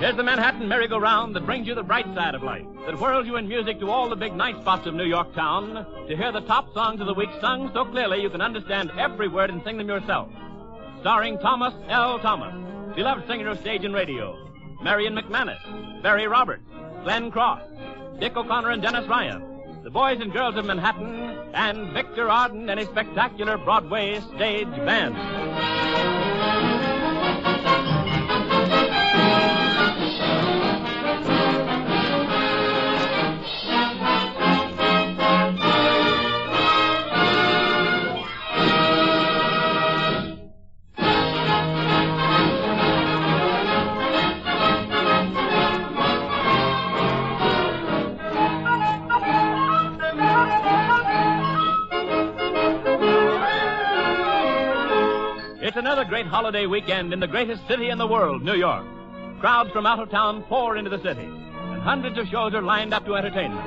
Here's the Manhattan merry-go-round that brings you the bright side of life, that whirls you in music to all the big night spots of New York town, to hear the top songs of the week sung so clearly you can understand every word and sing them yourself. Starring Thomas L. Thomas, beloved singer of stage and radio, Marion McManus, Barry Roberts, Glenn Cross, Dick O'Connor and Dennis Ryan, the boys and girls of Manhattan, and Victor Arden and his spectacular Broadway stage band. Great holiday weekend in the greatest city in the world, New York. Crowds from out of town pour into the city, and hundreds of shows are lined up to entertainment.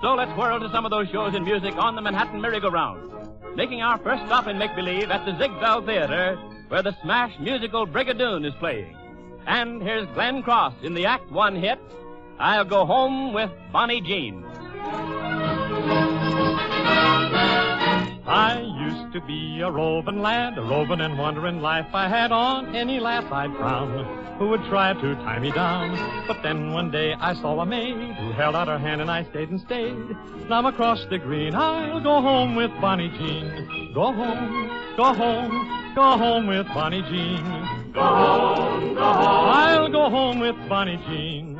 So let's whirl to some of those shows and music on the Manhattan merry-go-round, making our first stop in make-believe at the Ziegfeld Theater, where the smash musical Brigadoon is playing. And here's Glenn Cross in the Act One hit, I'll Go Home with Bonnie Jean. I to be a roving lad, a roving and wandering life I had on any lass I'd frown who would try to tie me down. But then one day I saw a maid who held out her hand and I stayed and stayed. Now I'm across the green, I'll go home with Bonnie Jean. Go home, go home, go home with Bonnie Jean. Go home, go home. I'll go home with Bonnie Jean.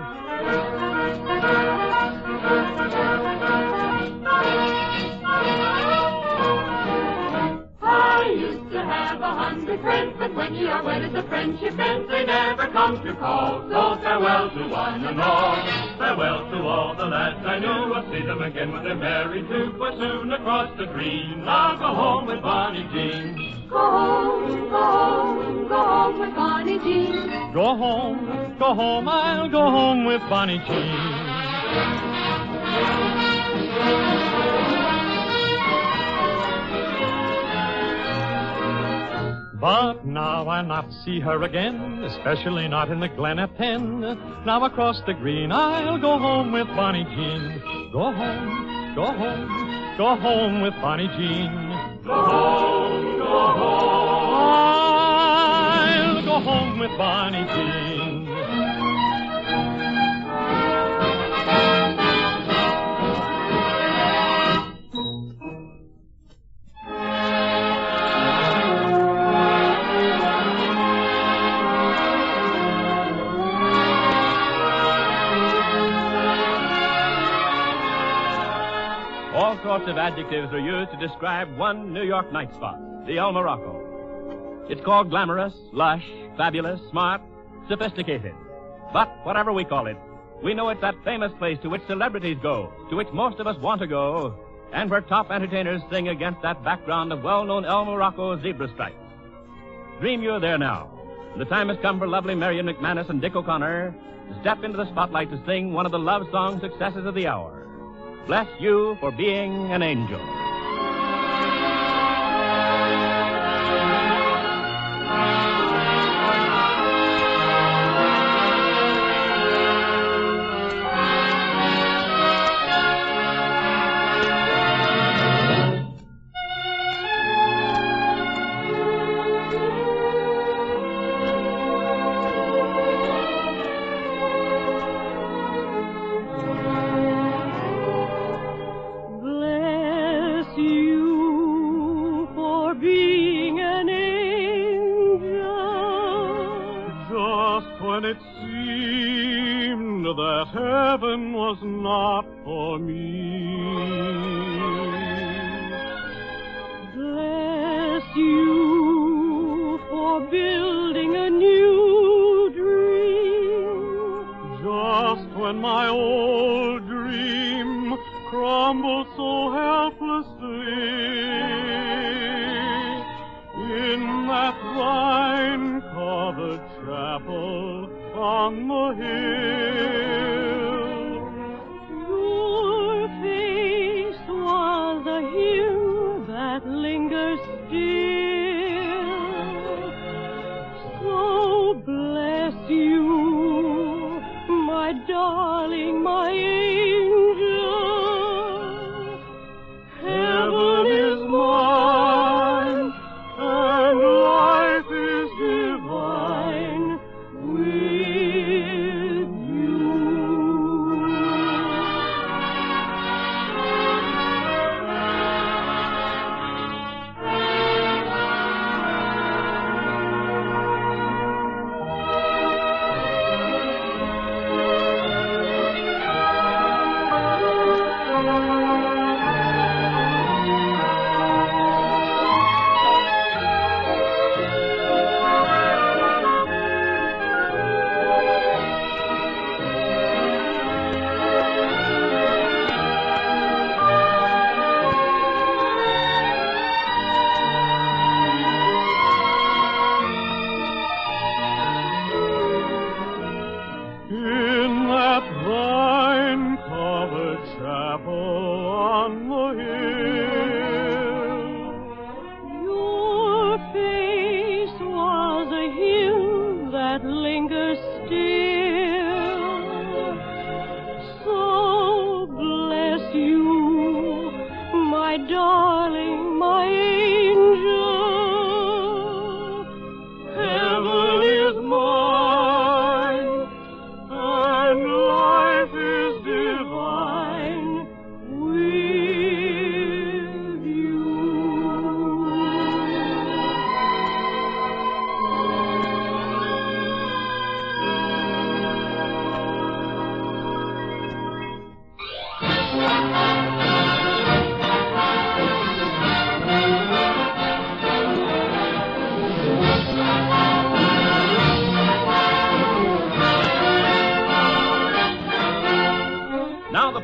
I used to have a hundred friends, but when you are wedded to friendship ends, they never come to call. So farewell to one and all. Farewell to all the lads I knew. I'll see them again when they're married too. But soon across the green, I'll go home with Bonnie Jean. Go home, go home, go home with Bonnie Jean. Go home, go home, I'll go home with Bonnie Jean. But now I'll not see her again, especially not in the Glen at ten. Now across the green I'll go home with Bonnie Jean. Go home, go home, go home with Bonnie Jean. Go home, go home. I'll go home with Bonnie Jean. All sorts of adjectives are used to describe one New York night spot, the El Morocco. It's called glamorous, lush, fabulous, smart, sophisticated. But whatever we call it, we know it's that famous place to which celebrities go, to which most of us want to go, and where top entertainers sing against that background of well-known El Morocco zebra stripes. Dream you're there now. The time has come for lovely Marion McManus and Dick O'Connor to step into the spotlight to sing one of the love song successes of the hour. Bless you for being an angel. That heaven was not for me. Bless you for building a new dream. Just when my old dream crumbled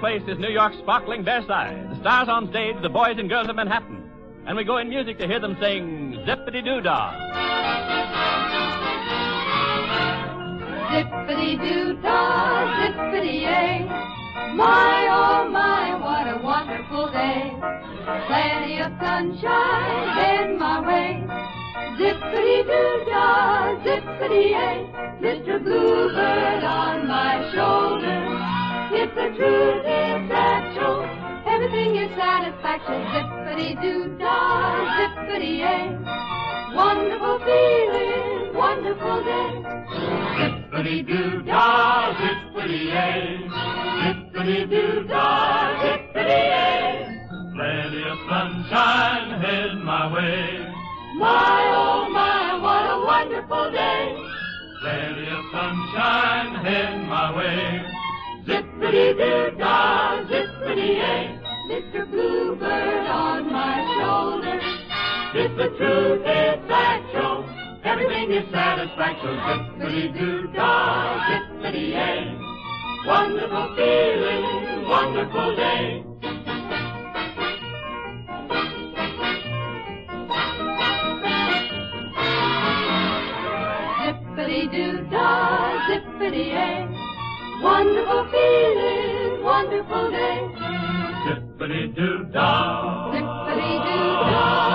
place is New York's sparkling Versailles. The stars on stage, the boys and girls of Manhattan. And we go in music to hear them sing Zippity Doo Dah. Zippity doo dah, zippity yay. My oh my, what a wonderful day. Plenty of sunshine in my way. Zippity doo dah, zippity yay. Mr. Bluebird on my shoulder. It's truth, it's that show. Everything is satisfaction. Zippity doo dah, zippity yay. Wonderful feeling, wonderful day. Zippity doo dah, zippity yay. Zippity doo dah, zippity yay. Plenty of sunshine heading my way. My oh my, what a wonderful day. Plenty of sunshine heading my way. Zippity doo dah, zippity yay. Mr. Bluebird on my shoulder. It's the truth, that show. Everything is satisfaction. Zippity doo dah, zippity yay. Wonderful feeling, wonderful day. Zippity doo dah, zippity yay. Wonderful feeling, wonderful day. Zippity doo dah. Zippity doo dah,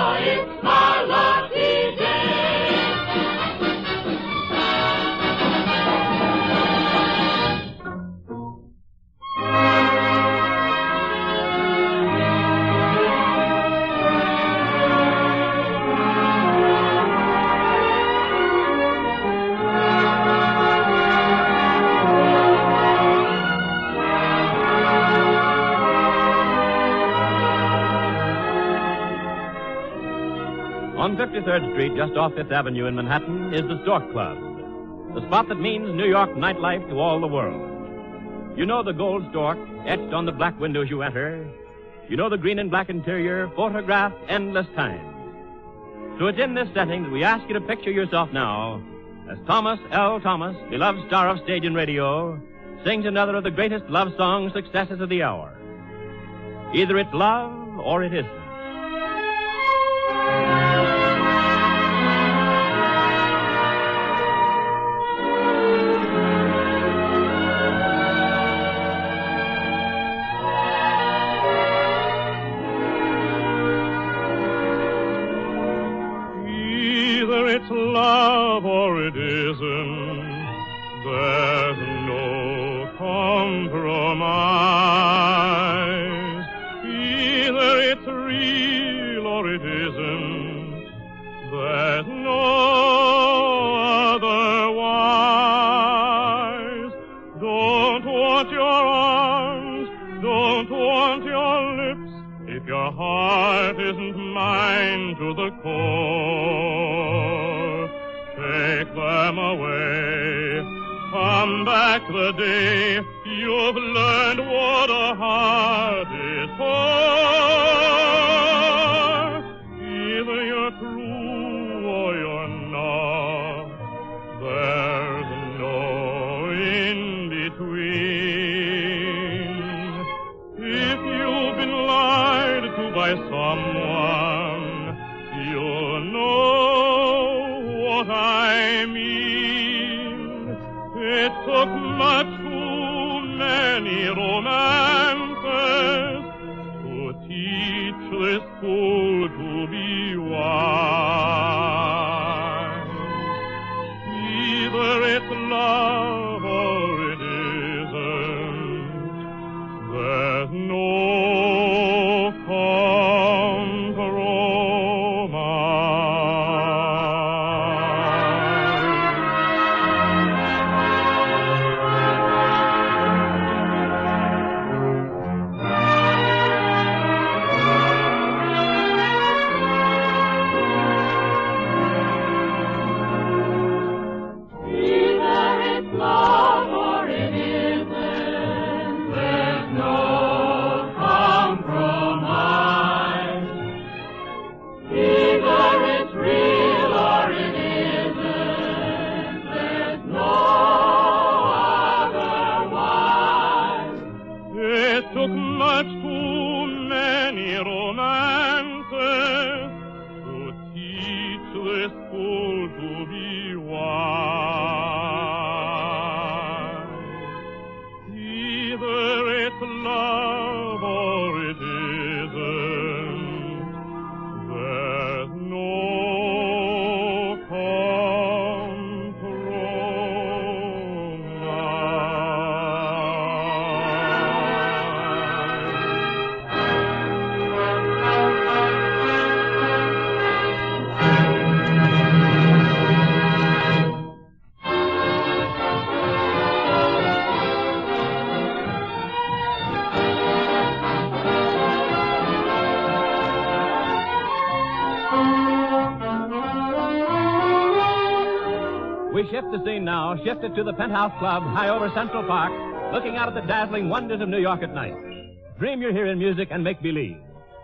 53rd Street, just off Fifth Avenue in Manhattan, is the Stork Club, the spot that means New York nightlife to all the world. You know the gold stork etched on the black windows you enter. You know the green and black interior photographed endless times. So it's in this setting that we ask you to picture yourself now as Thomas L. Thomas, beloved star of stage and radio, sings another of the greatest love song successes of the hour. Either it's love or it isn't. The scene now, shifted to the Penthouse Club high over Central Park, looking out at the dazzling wonders of New York at night. Dream you're hearing music and make believe.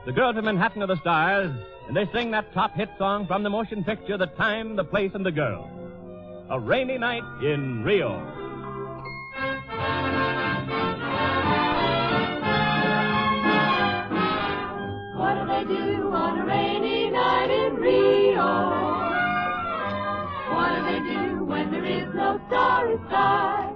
The girls of Manhattan are the stars, and they sing that top hit song from the motion picture, The Time, the Place, and the Girl. A rainy night in Rio. Starry sky?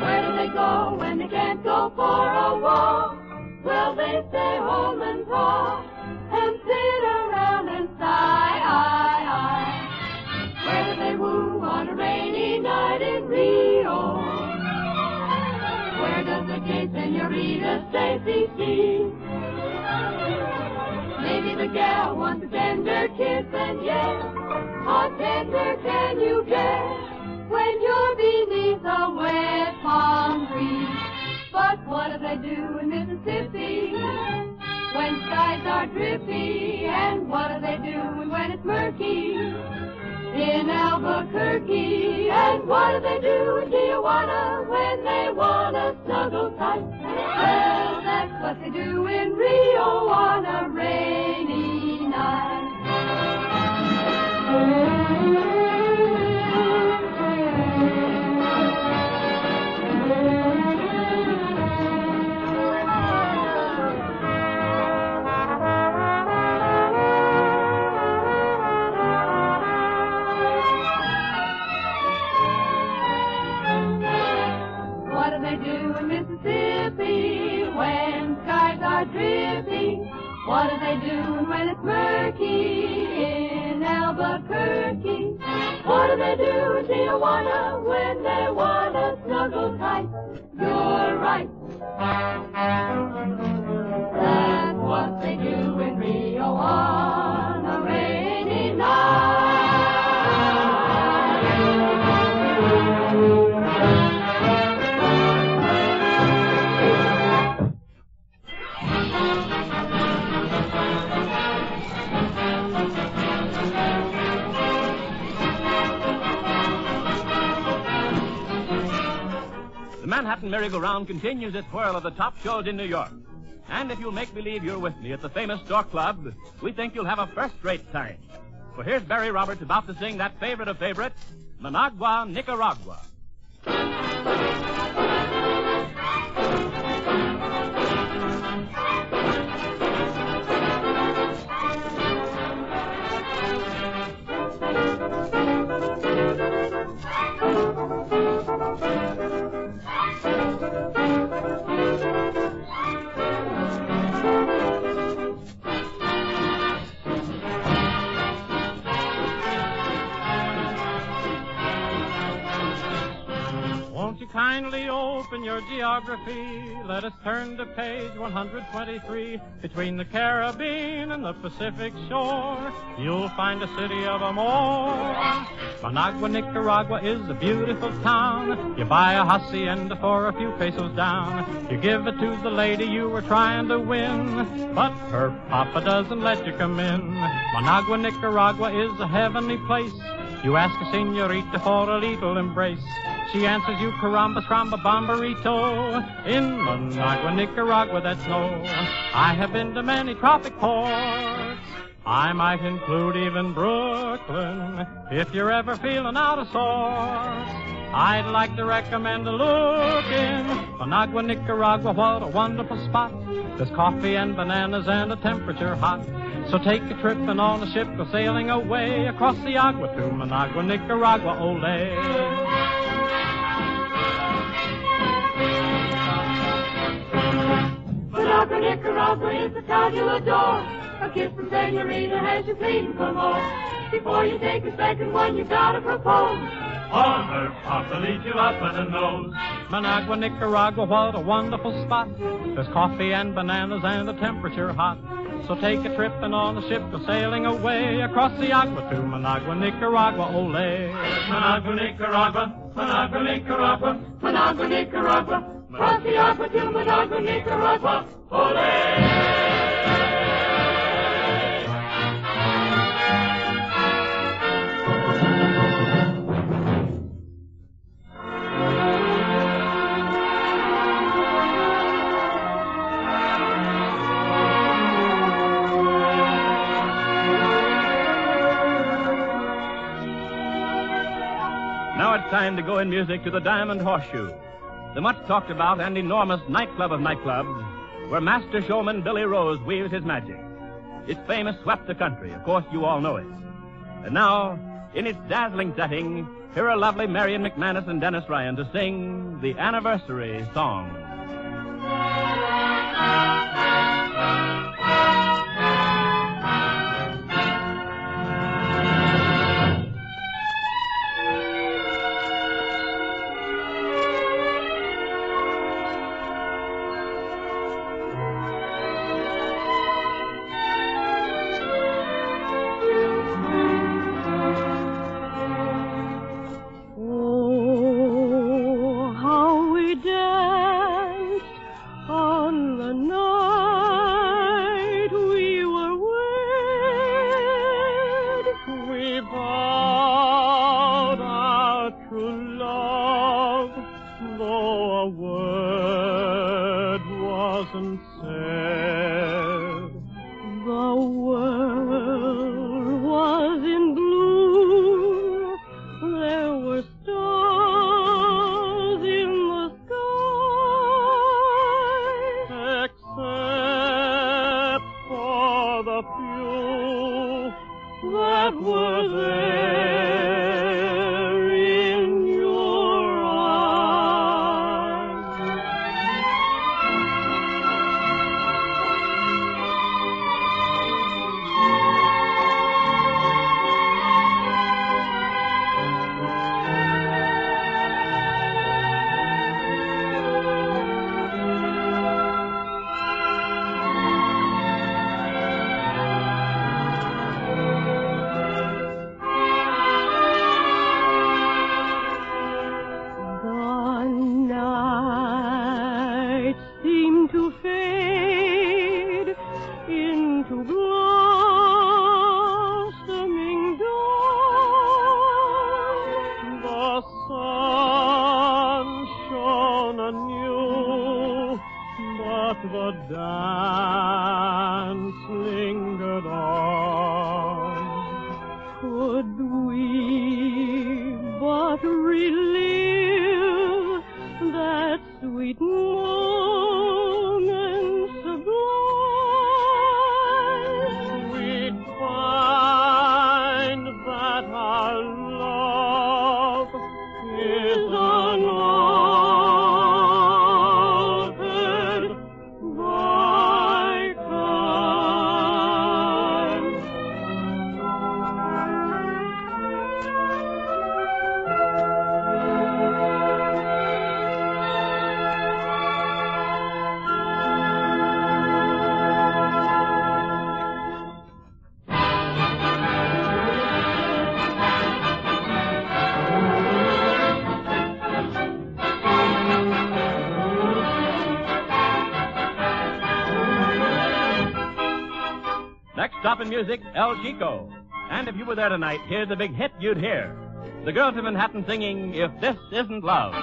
Where do they go when they can't go for a walk? Well, they stay home and talk and sit around and sigh. I, I. Where do they woo on a rainy night in Rio? Where does the gay senorita Stacy see? Maybe the gal wants a tender kiss, and yes, how tender can you get when you're beneath a wet palm tree? But what do they do in Mississippi when skies are drippy? And what do they do when it's murky? in Albuquerque. And what do they do in Tijuana when they want to snuggle tight? Well, The Merry-Go-Round continues its whirl of the top shows in New York. And if you'll make believe you're with me at the famous Stork Club, we think you'll have a first-rate time. For here's Barry Roberts about to sing that favorite of favorites, Managua, Nicaragua. Won't you kindly open your geography? Let us turn to page 123. Between the Caribbean and the Pacific shore, you'll find a city of amor. Managua, Nicaragua is a beautiful town. You buy a hacienda for a few pesos down. You give it to the lady you were trying to win, but her papa doesn't let you come in. Managua, Nicaragua is a heavenly place. You ask a senorita for a little embrace. She answers you caramba, tramba, bomberito. In Managua, Nicaragua, that's no. I have been to many tropic ports. I might include even Brooklyn if you're ever feeling out of sorts. I'd like to recommend a look in Managua, Nicaragua. What a wonderful spot. There's coffee and bananas and a temperature hot. So take a trip and on a ship go sailing away across the agua to Managua, Nicaragua. Ole. Managua, Nicaragua is the town you adore. A kiss from Senorita has you pleading for more. Before you take a second one, you gotta propose. On her papa leads you up by the nose. Managua, Nicaragua, what a wonderful spot. There's coffee and bananas and the temperature hot. So take a trip and on a ship go sailing away across the agua to Managua, Nicaragua. Ole. Managua, Nicaragua, Managua, Nicaragua, Managua, Nicaragua. Cross the agua to Managua, Nicaragua. Ole! Time to go in music to the Diamond Horseshoe, the much talked about and enormous nightclub of nightclubs, where master showman Billy Rose weaves his magic. Its fame has swept the country. Of course, you all know it. And now, in its dazzling setting, here are lovely Marion McManus and Dennis Ryan to sing the anniversary song. El Chico. And if you were there tonight, here's a big hit you'd hear. The girls of Manhattan singing If This Isn't Love.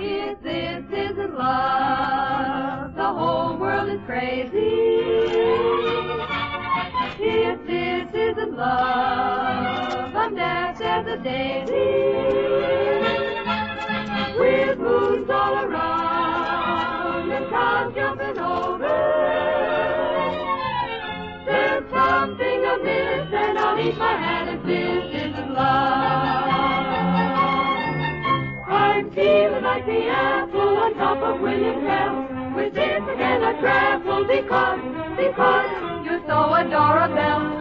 If this isn't love, the whole world is crazy. If this isn't love, I'm daft as a daisy. With moons all around the apple on top of William Tell. This again I travel because, because you're so adorable.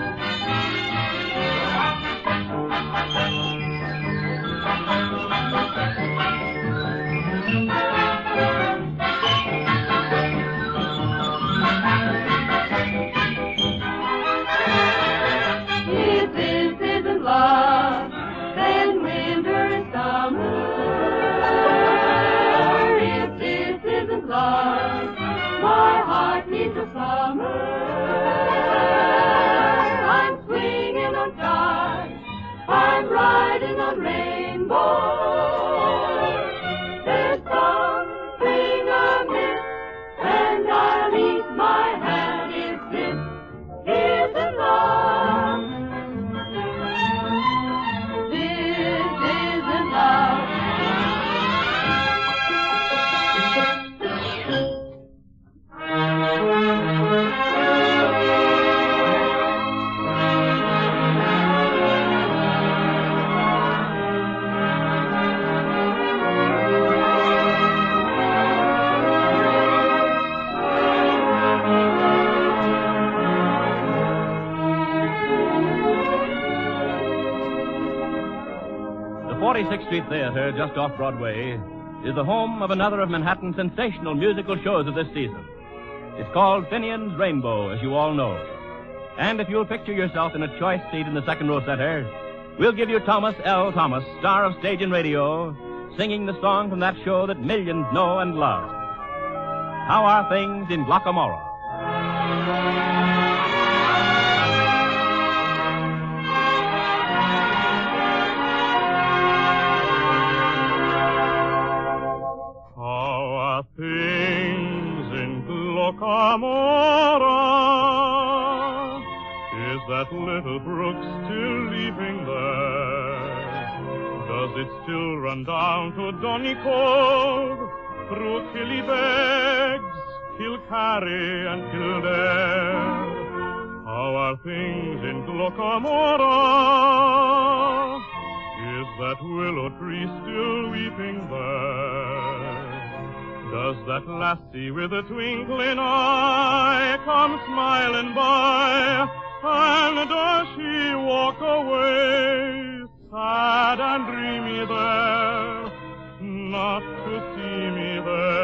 46th Street Theater, just off Broadway, is the home of another of Manhattan's sensational musical shows of this season. It's called Finian's Rainbow, as you all know. And if you'll picture yourself in a choice seat in the second row center, we'll give you Thomas L. Thomas, star of stage and radio, singing the song from that show that millions know and love. How are things in Glocca Morra? Little brook still leaping there? Does it still run down to Donny Cove through Killybegs, Kilkerry, and Kildare? How are things in Glocca Morra? Is that willow tree still weeping there? Does that lassie with a twinkling eye come smiling by? And does she walk away sad and dreamy there, not to see me there?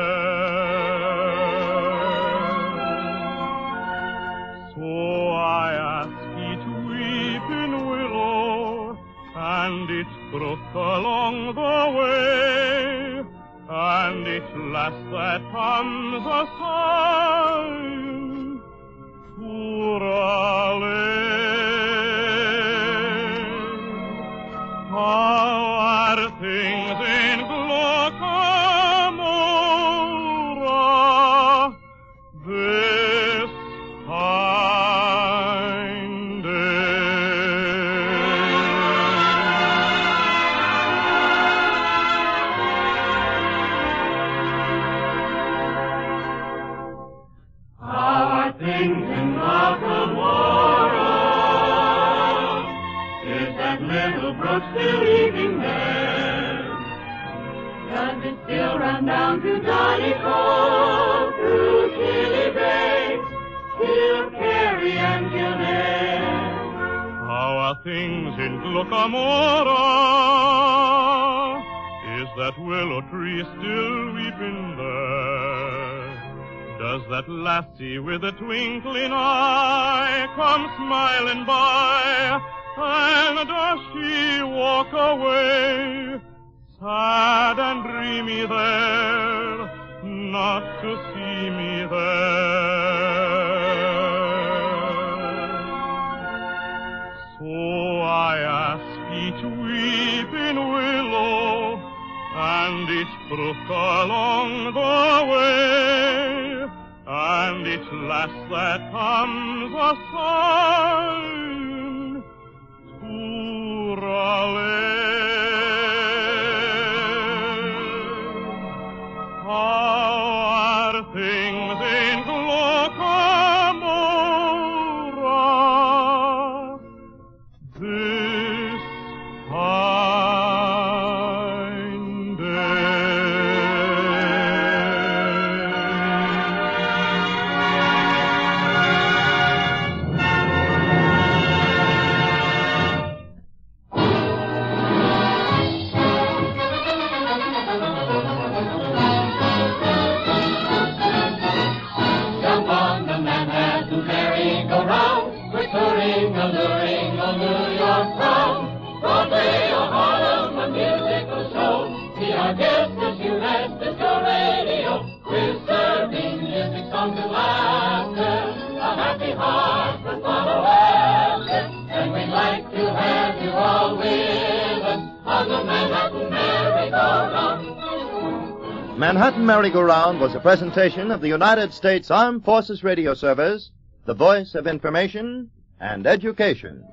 So I ask each weeping willow and each brook along the way, and each lass that comes a sighing, Urale. How are things sad and dreamy there, not to see me there. So I ask each weeping willow and each brook along the way, and each lass that comes a song. Manhattan Merry-Go-Round was a presentation of the United States Armed Forces Radio Service, the voice of information and education.